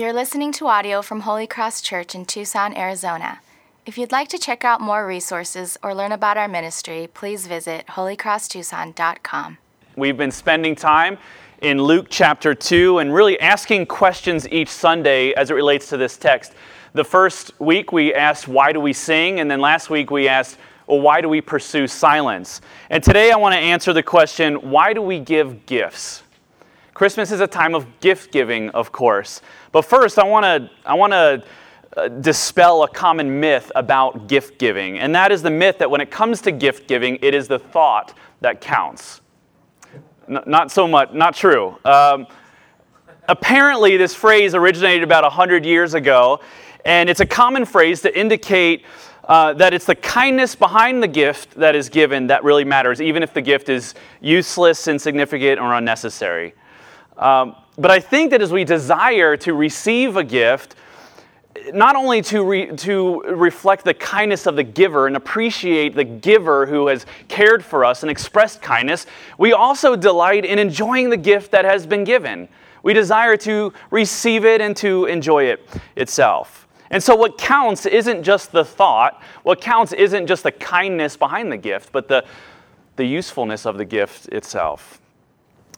You're listening to audio from Holy Cross Church in Tucson, Arizona. If you'd like to check out more resources or learn about our ministry, please visit holycrosstucson.com. We've been spending time in Luke chapter 2 and really asking questions each Sunday as it relates to this text. The first week we asked, Why do we sing? And then last week we asked, Well, why do we pursue silence? And today I want to answer the question, Why do we give gifts? Christmas is a time of gift giving, of course. But first, I want to I want to uh, dispel a common myth about gift giving, and that is the myth that when it comes to gift giving, it is the thought that counts. N- not so much, not true. Um, apparently, this phrase originated about 100 years ago, and it's a common phrase to indicate uh, that it's the kindness behind the gift that is given that really matters, even if the gift is useless, insignificant, or unnecessary. Um, but I think that as we desire to receive a gift, not only to, re, to reflect the kindness of the giver and appreciate the giver who has cared for us and expressed kindness, we also delight in enjoying the gift that has been given. We desire to receive it and to enjoy it itself. And so, what counts isn't just the thought, what counts isn't just the kindness behind the gift, but the, the usefulness of the gift itself.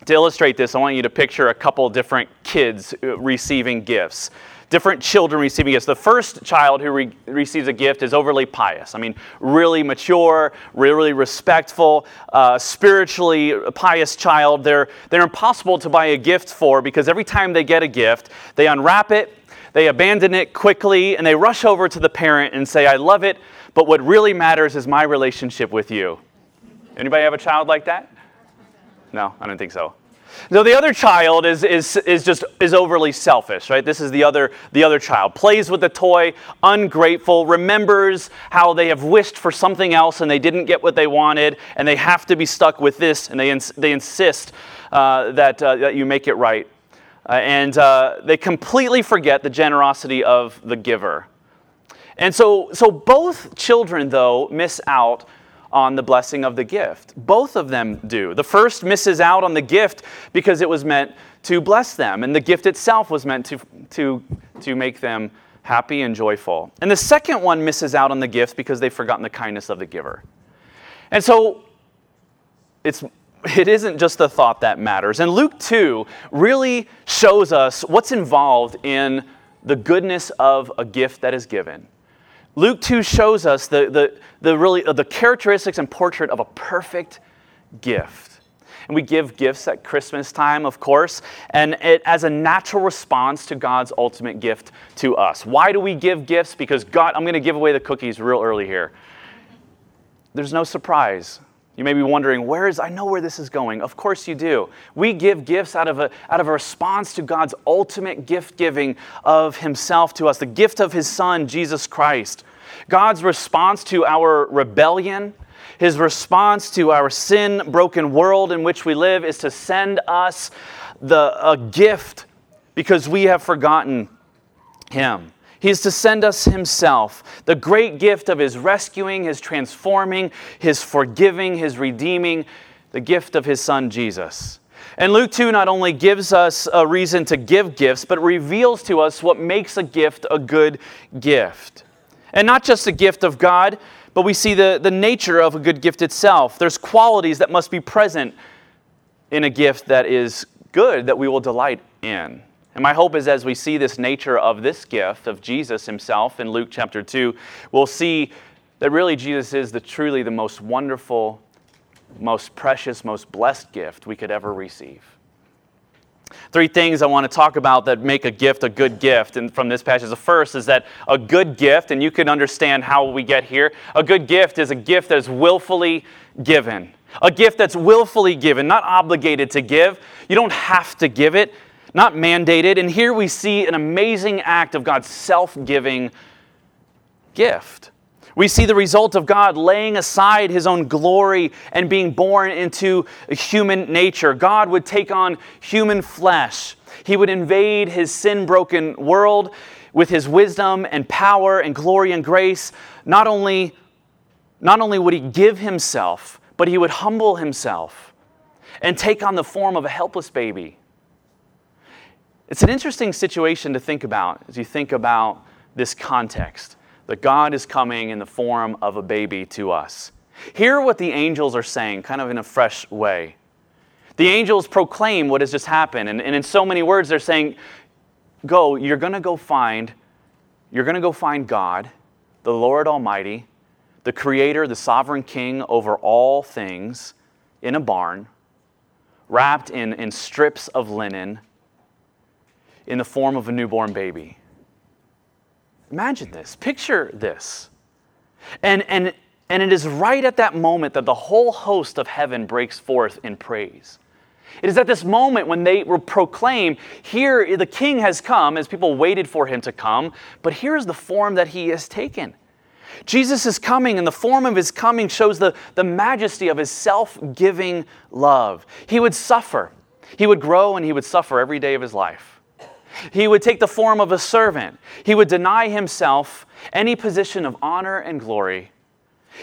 To illustrate this, I want you to picture a couple different kids uh, receiving gifts. Different children receiving gifts. The first child who re- receives a gift is overly pious. I mean, really mature, really respectful, uh, spiritually pious child. They're, they're impossible to buy a gift for because every time they get a gift, they unwrap it, they abandon it quickly, and they rush over to the parent and say, I love it, but what really matters is my relationship with you. Anybody have a child like that? No, I don't think so. No, the other child is, is, is just is overly selfish, right? This is the other, the other child. Plays with the toy, ungrateful, remembers how they have wished for something else and they didn't get what they wanted, and they have to be stuck with this, and they, ins- they insist uh, that, uh, that you make it right. Uh, and uh, they completely forget the generosity of the giver. And so, so both children, though, miss out on the blessing of the gift. Both of them do. The first misses out on the gift because it was meant to bless them, and the gift itself was meant to, to, to make them happy and joyful. And the second one misses out on the gift because they've forgotten the kindness of the giver. And so it's it isn't just the thought that matters. And Luke 2 really shows us what's involved in the goodness of a gift that is given. Luke 2 shows us the, the, the, really, uh, the characteristics and portrait of a perfect gift. And we give gifts at Christmas time, of course, and it as a natural response to God's ultimate gift to us. Why do we give gifts? Because God, I'm going to give away the cookies real early here. There's no surprise. You may be wondering, where is, I know where this is going. Of course you do. We give gifts out of a, out of a response to God's ultimate gift giving of Himself to us, the gift of His Son, Jesus Christ. God's response to our rebellion, His response to our sin broken world in which we live, is to send us the, a gift because we have forgotten Him. He is to send us Himself, the great gift of His rescuing, His transforming, His forgiving, His redeeming, the gift of His Son Jesus. And Luke 2 not only gives us a reason to give gifts, but reveals to us what makes a gift a good gift. And not just a gift of God, but we see the, the nature of a good gift itself. There's qualities that must be present in a gift that is good, that we will delight in. And my hope is as we see this nature of this gift of Jesus himself in Luke chapter 2, we'll see that really Jesus is the truly the most wonderful, most precious, most blessed gift we could ever receive. Three things I want to talk about that make a gift a good gift and from this passage. The first is that a good gift, and you can understand how we get here, a good gift is a gift that is willfully given. A gift that's willfully given, not obligated to give. You don't have to give it not mandated. And here we see an amazing act of God's self giving gift. We see the result of God laying aside his own glory and being born into human nature. God would take on human flesh. He would invade his sin broken world with his wisdom and power and glory and grace. Not only, not only would he give himself, but he would humble himself and take on the form of a helpless baby It's an interesting situation to think about as you think about this context that God is coming in the form of a baby to us. Hear what the angels are saying, kind of in a fresh way. The angels proclaim what has just happened, and, and in so many words, they're saying, Go, you're to go find, you're to go find God, the Lord Almighty, the Creator, the sovereign King over all things, in a barn, wrapped in, in strips of linen, in the form of a newborn baby. Imagine this. Picture this. And, and, and it is right at that moment that the whole host of heaven breaks forth in praise. It is at this moment when they will proclaim, Here the king has come, as people waited for him to come, but here is the form that he has taken. Jesus is coming, and the form of his coming shows the, the majesty of his self giving love. He would suffer, he would grow, and he would suffer every day of his life. He would take the form of a servant. He would deny himself any position of honor and glory.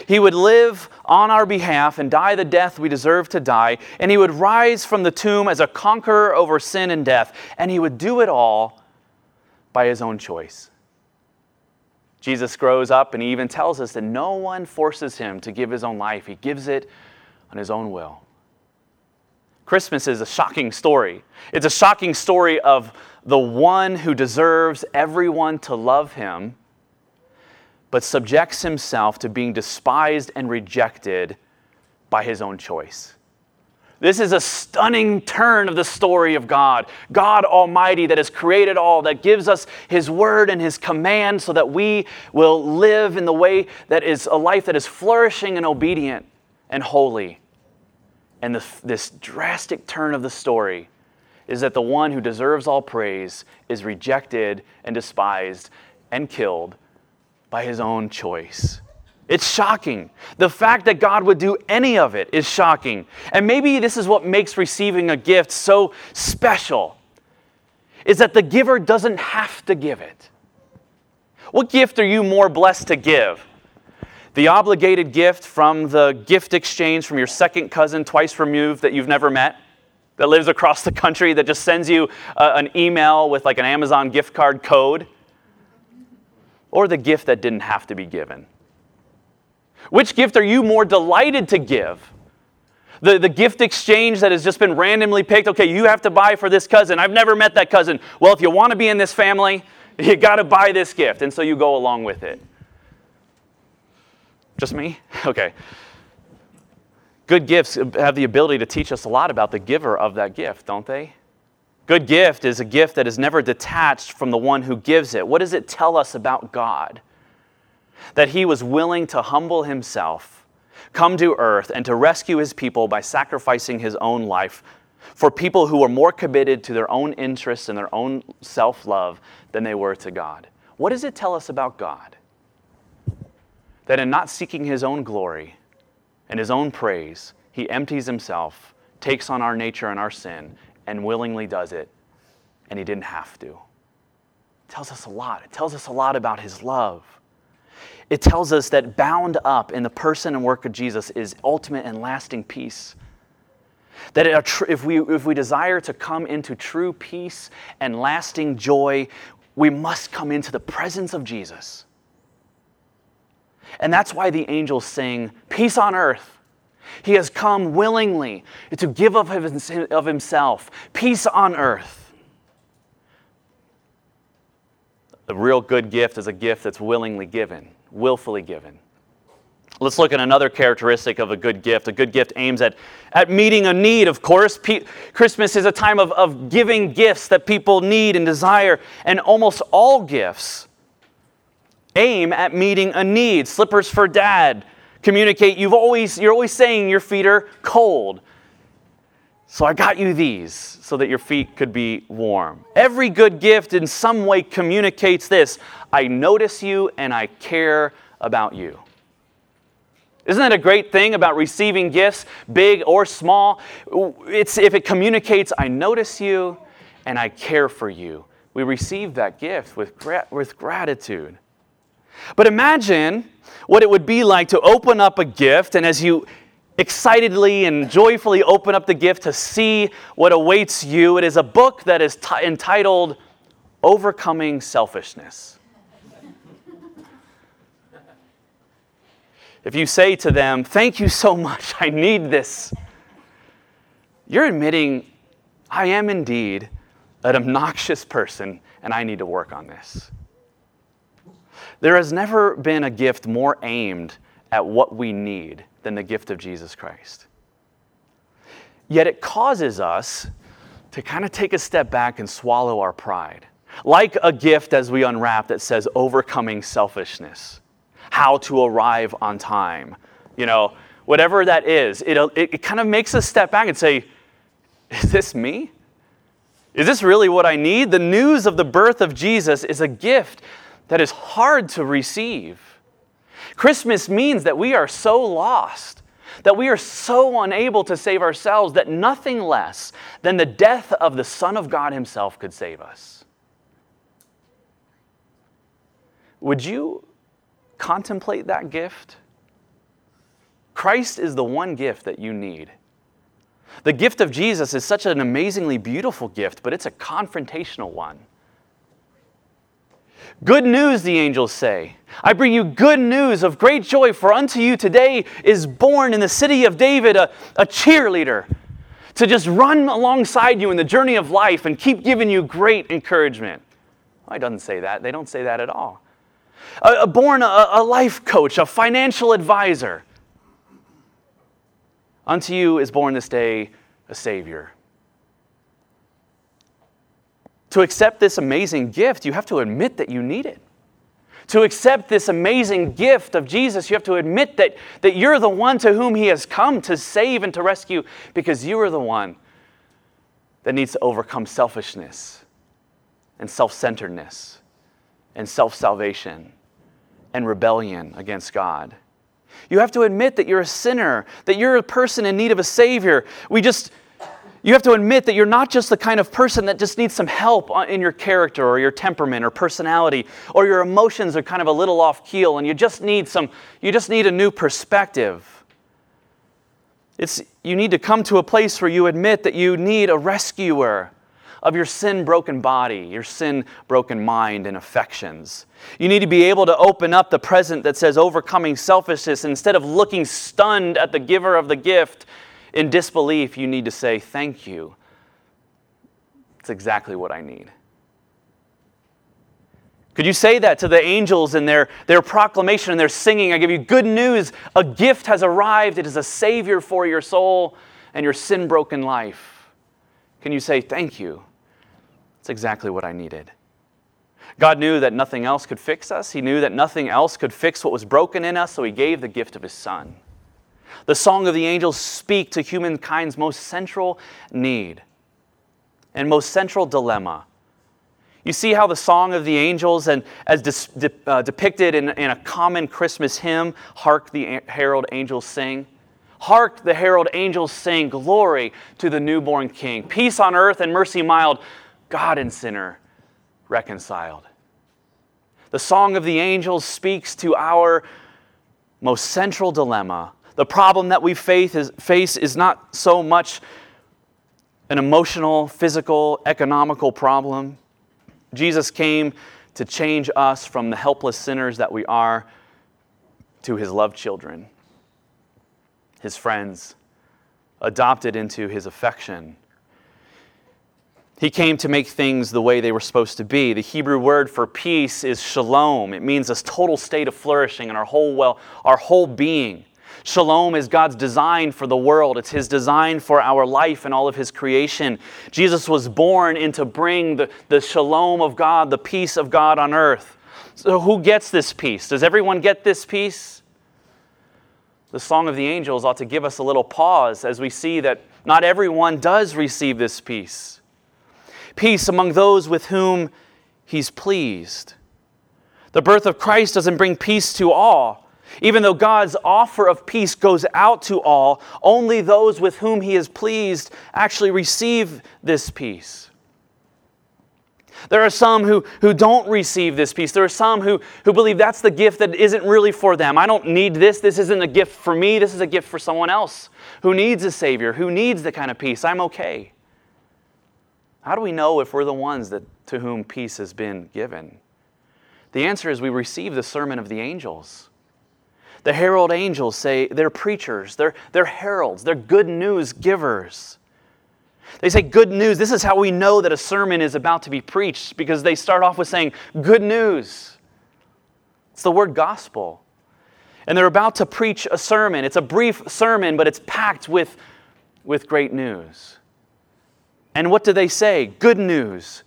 He would live on our behalf and die the death we deserve to die. And he would rise from the tomb as a conqueror over sin and death. And he would do it all by his own choice. Jesus grows up and he even tells us that no one forces him to give his own life, he gives it on his own will. Christmas is a shocking story. It's a shocking story of the one who deserves everyone to love him, but subjects himself to being despised and rejected by his own choice. This is a stunning turn of the story of God. God Almighty that has created all, that gives us His word and His command so that we will live in the way that is a life that is flourishing and obedient and holy. And the, this drastic turn of the story is that the one who deserves all praise is rejected and despised and killed by his own choice. It's shocking. The fact that God would do any of it is shocking. And maybe this is what makes receiving a gift so special. Is that the giver doesn't have to give it. What gift are you more blessed to give? The obligated gift from the gift exchange from your second cousin twice removed that you've never met, that lives across the country, that just sends you uh, an email with like an Amazon gift card code, or the gift that didn't have to be given? Which gift are you more delighted to give? The, the gift exchange that has just been randomly picked. Okay, you have to buy for this cousin. I've never met that cousin. Well, if you want to be in this family, you got to buy this gift. And so you go along with it. Just me? Okay. Good gifts have the ability to teach us a lot about the giver of that gift, don't they? Good gift is a gift that is never detached from the one who gives it. What does it tell us about God? that he was willing to humble himself, come to earth, and to rescue his people by sacrificing his own life for people who were more committed to their own interests and their own self love than they were to God. What does it tell us about God? That in not seeking his own glory and his own praise, he empties himself, takes on our nature and our sin, and willingly does it, and he didn't have to. It tells us a lot. It tells us a lot about his love it tells us that bound up in the person and work of Jesus is ultimate and lasting peace. That if we, if we desire to come into true peace and lasting joy, we must come into the presence of Jesus. And that's why the angels sing, Peace on earth. He has come willingly to give of himself, peace on earth. The real good gift is a gift that's willingly given willfully given. Let's look at another characteristic of a good gift. A good gift aims at, at meeting a need, of course. Christmas is a time of, of giving gifts that people need and desire, and almost all gifts aim at meeting a need. Slippers for dad communicate you've always, you're always saying your feet are cold. So I got you these so that your feet could be warm. Every good gift in some way communicates this I notice you and I care about you. Isn't that a great thing about receiving gifts, big or small? It's if it communicates, I notice you and I care for you. We receive that gift with, with gratitude. But imagine what it would be like to open up a gift, and as you excitedly and joyfully open up the gift to see what awaits you. It is a book that is t- entitled Overcoming Selfishness. If you say to them, Thank you so much, I need this, you're admitting, I am indeed an obnoxious person and I need to work on this. There has never been a gift more aimed at what we need than the gift of Jesus Christ. Yet it causes us to kind of take a step back and swallow our pride. Like a gift as we unwrap that says overcoming selfishness, how to arrive on time. You know, whatever that is, it, it, kind of makes us step back and say, Is this me? Is this really what I need? The news of the birth of Jesus is a gift that is hard to receive. Christmas means that we are so lost, that we are so unable to save ourselves, that nothing less than the death of the Son of God Himself could save us. Would you contemplate that gift? Christ is the one gift that you need. The gift of Jesus is such an amazingly beautiful gift, but it's a confrontational one. Good news, the angels say. I bring you good news of great joy, for unto you today is born in the city of David a, a cheerleader to just run alongside you in the journey of life and keep giving you great encouragement. Well, doesn't say that. They don't say that at all. A, a born a, a life coach, a financial advisor. Unto you is born this day a Savior. To accept this amazing gift, you have to admit that you need it. To accept this amazing gift of Jesus, you have to admit that, that you're the one to whom He has come to save and to rescue because you are the one that needs to overcome selfishness and self centeredness and self salvation and rebellion against God. You have to admit that you're a sinner, that you're a person in need of a Savior. We just you have to admit that you're not just the kind of person that just needs some help in your character or your temperament or personality or your emotions are kind of a little off keel and you just need some you just need a new perspective. It's you need to come to a place where you admit that you need a rescuer of your sin broken body, your sin broken mind and affections. You need to be able to open up the present that says overcoming selfishness instead of looking stunned at the giver of the gift in disbelief, you need to say, Thank you. It's exactly what I need. Could you say that to the angels in their, their proclamation and their singing? I give you good news. A gift has arrived. It is a Savior for your soul and your sin broken life. Can you say, Thank you? It's exactly what I needed. God knew that nothing else could fix us. He knew that nothing else could fix what was broken in us, so He gave the gift of His Son. The song of the angels speak to humankind's most central need and most central dilemma. You see how the song of the angels, and as de, uh, depicted in, in a common Christmas hymn, Hark the Herald Angels Sing. Hark the herald angels sing, Glory to the newborn King. Peace on earth and mercy mild, God and sinner reconciled. The song of the angels speaks to our most central dilemma the problem that we face is, face is not so much an emotional, physical, economical problem. Jesus came to change us from the helpless sinners that we are to his loved children, his friends, adopted into his affection. He came to make things the way they were supposed to be. The Hebrew word for peace is shalom. It means a total state of flourishing in our whole well, our whole being. Shalom is God's design for the world. It's His design for our life and all of His creation. Jesus was born in to bring the, the shalom of God, the peace of God on earth. So, who gets this peace? Does everyone get this peace? The Song of the Angels ought to give us a little pause as we see that not everyone does receive this peace. Peace among those with whom He's pleased. The birth of Christ doesn't bring peace to all. Even though God's offer of peace goes out to all, only those with whom He is pleased actually receive this peace. There are some who, who don't receive this peace. There are some who, who believe that's the gift that isn't really for them. I don't need this. This isn't a gift for me. This is a gift for someone else who needs a Savior, who needs the kind of peace. I'm okay. How do we know if we're the ones that, to whom peace has been given? The answer is we receive the sermon of the angels. The herald angels say they're preachers, they're, they're heralds, they're good news givers. They say good news. This is how we know that a sermon is about to be preached because they start off with saying good news. It's the word gospel. And they're about to preach a sermon. It's a brief sermon, but it's packed with, with great news. And what do they say? Good news.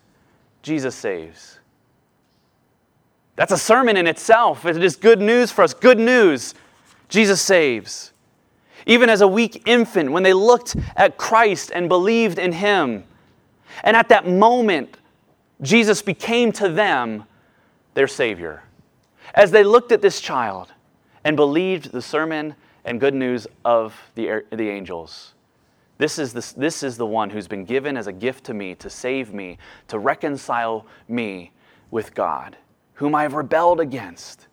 Jesus saves. That's a sermon in itself. It is good news for us. Good news. Jesus saves. Even as a weak infant, when they looked at Christ and believed in him, and at that moment, Jesus became to them their Savior. As they looked at this child and believed the sermon and good news of the, the angels, this is, the, this is the one who's been given as a gift to me to save me, to reconcile me with God whom I have rebelled against.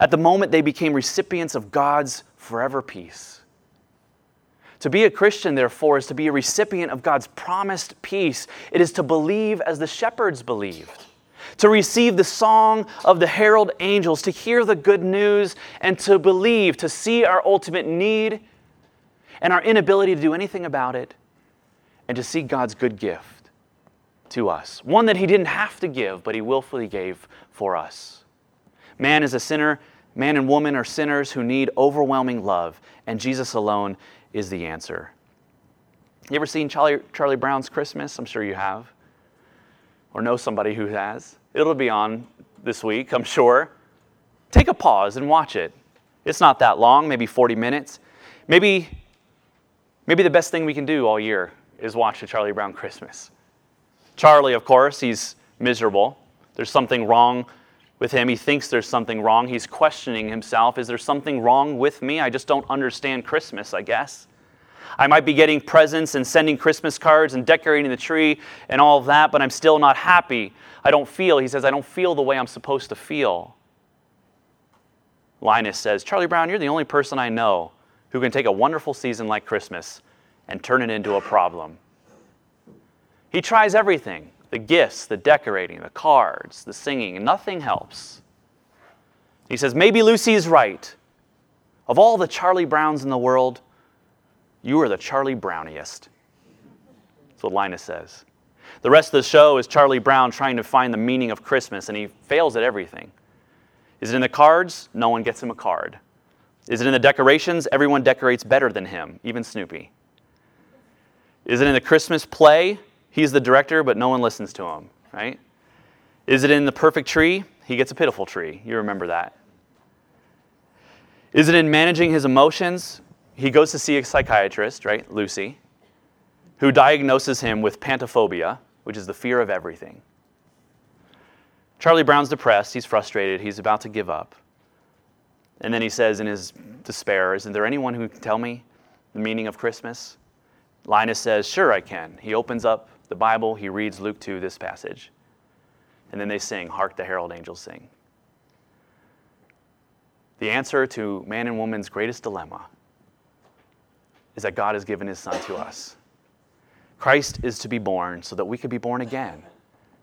At the moment, they became recipients of God's forever peace. To be a Christian, therefore, is to be a recipient of God's promised peace. It is to believe as the shepherds believed, to receive the song of the herald angels, to hear the good news, and to believe, to see our ultimate need and our inability to do anything about it, and to see God's good gift to us, one that he didn't have to give, but he willfully gave for us. Man is a sinner, man and woman are sinners who need overwhelming love, and Jesus alone is the answer. You ever seen Charlie, Charlie Brown's Christmas? I'm sure you have, or know somebody who has. It'll be on this week, I'm sure. Take a pause and watch it. It's not that long, maybe 40 minutes. Maybe, maybe the best thing we can do all year is watch a Charlie Brown Christmas. Charlie, of course, he's miserable. There's something wrong with him. He thinks there's something wrong. He's questioning himself. Is there something wrong with me? I just don't understand Christmas, I guess. I might be getting presents and sending Christmas cards and decorating the tree and all of that, but I'm still not happy. I don't feel, he says, I don't feel the way I'm supposed to feel. Linus says, Charlie Brown, you're the only person I know who can take a wonderful season like Christmas and turn it into a problem. He tries everything the gifts, the decorating, the cards, the singing, and nothing helps. He says, Maybe Lucy's right. Of all the Charlie Browns in the world, you are the Charlie Browniest. That's what Linus says. The rest of the show is Charlie Brown trying to find the meaning of Christmas, and he fails at everything. Is it in the cards? No one gets him a card. Is it in the decorations? Everyone decorates better than him, even Snoopy. Is it in the Christmas play? He's the director, but no one listens to him, right? Is it in the perfect tree? He gets a pitiful tree. You remember that. Is it in managing his emotions? He goes to see a psychiatrist, right, Lucy, who diagnoses him with pantophobia, which is the fear of everything. Charlie Brown's depressed, he's frustrated, he's about to give up. And then he says in his despair, Isn't there anyone who can tell me the meaning of Christmas? Linus says, Sure, I can. He opens up the Bible, he reads Luke 2, this passage. And then they sing, Hark the Herald Angels Sing. The answer to man and woman's greatest dilemma is that God has given his Son to us. Christ is to be born so that we could be born again.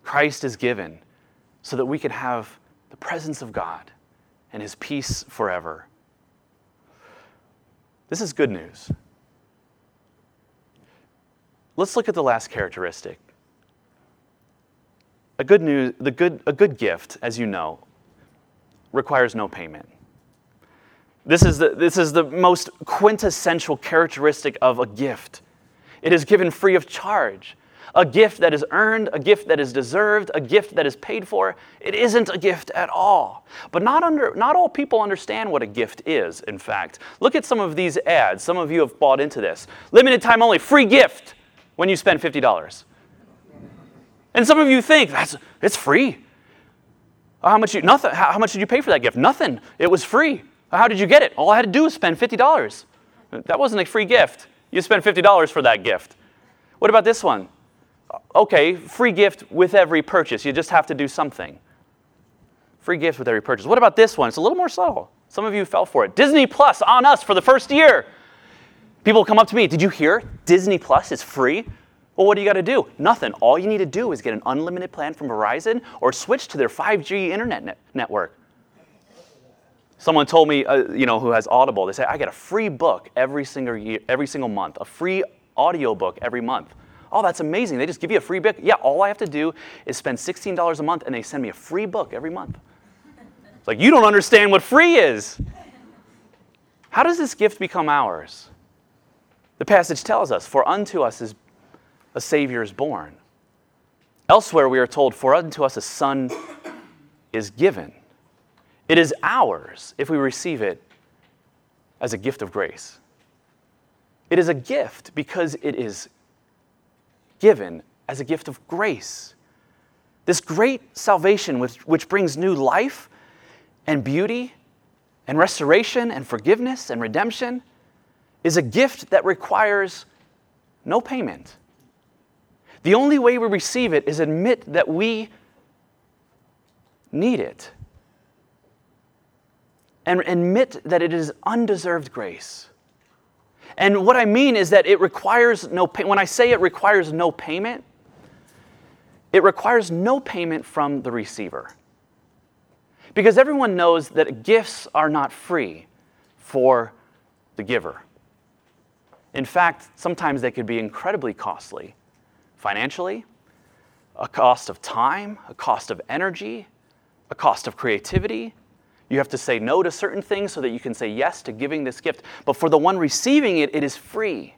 Christ is given so that we could have the presence of God and his peace forever. This is good news. Let's look at the last characteristic. A good, news, the good, a good gift, as you know, requires no payment. This is, the, this is the most quintessential characteristic of a gift. It is given free of charge. A gift that is earned, a gift that is deserved, a gift that is paid for. It isn't a gift at all. But not, under, not all people understand what a gift is, in fact. Look at some of these ads. Some of you have bought into this. Limited time only, free gift when you spend $50. And some of you think that's it's free. How much you nothing how, much did you pay for that gift? Nothing. It was free. How did you get it? All I had to do was spend $50. That wasn't a free gift. You spent $50 for that gift. What about this one? okay, free gift with every purchase. You just have to do something. Free gift with every purchase. What about this one? It's a little more subtle. Some of you fell for it. Disney Plus on us for the first year. People come up to me, did you hear? Disney Plus is free? Well, what do you got to do? Nothing. All you need to do is get an unlimited plan from Verizon or switch to their 5G internet net- network. Someone told me, uh, you know, who has Audible, they say, I get a free book every single year, every single month, a free audio book every month. Oh, that's amazing. They just give you a free book. Yeah, all I have to do is spend $16 a month and they send me a free book every month. It's like, you don't understand what free is. How does this gift become ours? The passage tells us, For unto us is a Savior is born. Elsewhere, we are told, For unto us a Son is given. It is ours if we receive it as a gift of grace. It is a gift because it is given as a gift of grace. This great salvation, which, which brings new life and beauty and restoration and forgiveness and redemption, is a gift that requires no payment. The only way we receive it is admit that we need it and admit that it is undeserved grace. And what I mean is that it requires no pay- when I say it requires no payment, it requires no payment from the receiver. Because everyone knows that gifts are not free for the giver. In fact, sometimes they could be incredibly costly financially, a cost of time, a cost of energy, a cost of creativity. You have to say no to certain things so that you can say yes to giving this gift. But for the one receiving it, it is free.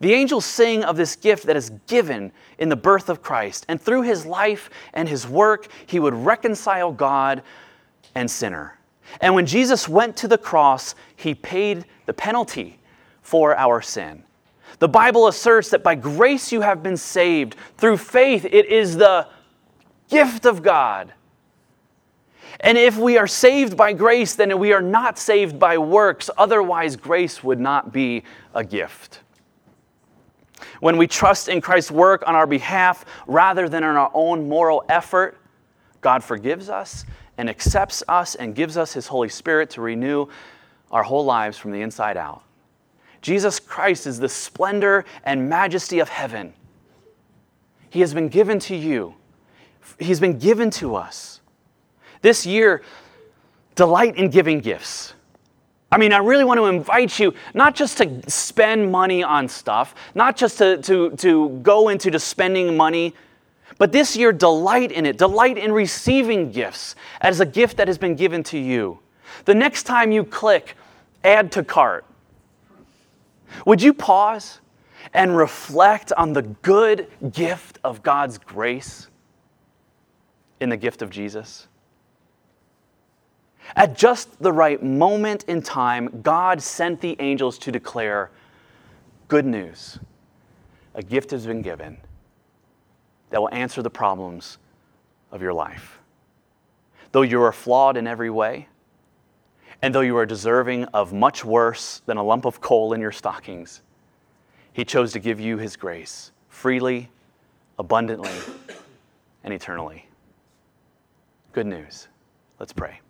The angels sing of this gift that is given in the birth of Christ. And through his life and his work, he would reconcile God and sinner. And when Jesus went to the cross, he paid the penalty for our sin. The Bible asserts that by grace you have been saved. Through faith, it is the gift of God. And if we are saved by grace, then we are not saved by works. Otherwise, grace would not be a gift. When we trust in Christ's work on our behalf rather than in our own moral effort, God forgives us and accepts us and gives us His Holy Spirit to renew our whole lives from the inside out. Jesus Christ is the splendor and majesty of heaven. He has been given to you, He's been given to us. This year, delight in giving gifts. I mean, I really want to invite you not just to spend money on stuff, not just to, to, to go into just spending money, but this year, delight in it. Delight in receiving gifts as a gift that has been given to you. The next time you click add to cart, would you pause and reflect on the good gift of God's grace in the gift of Jesus? At just the right moment in time, God sent the angels to declare good news. A gift has been given that will answer the problems of your life. Though you are flawed in every way, and though you are deserving of much worse than a lump of coal in your stockings, He chose to give you His grace freely, abundantly, and eternally. Good news. Let's pray.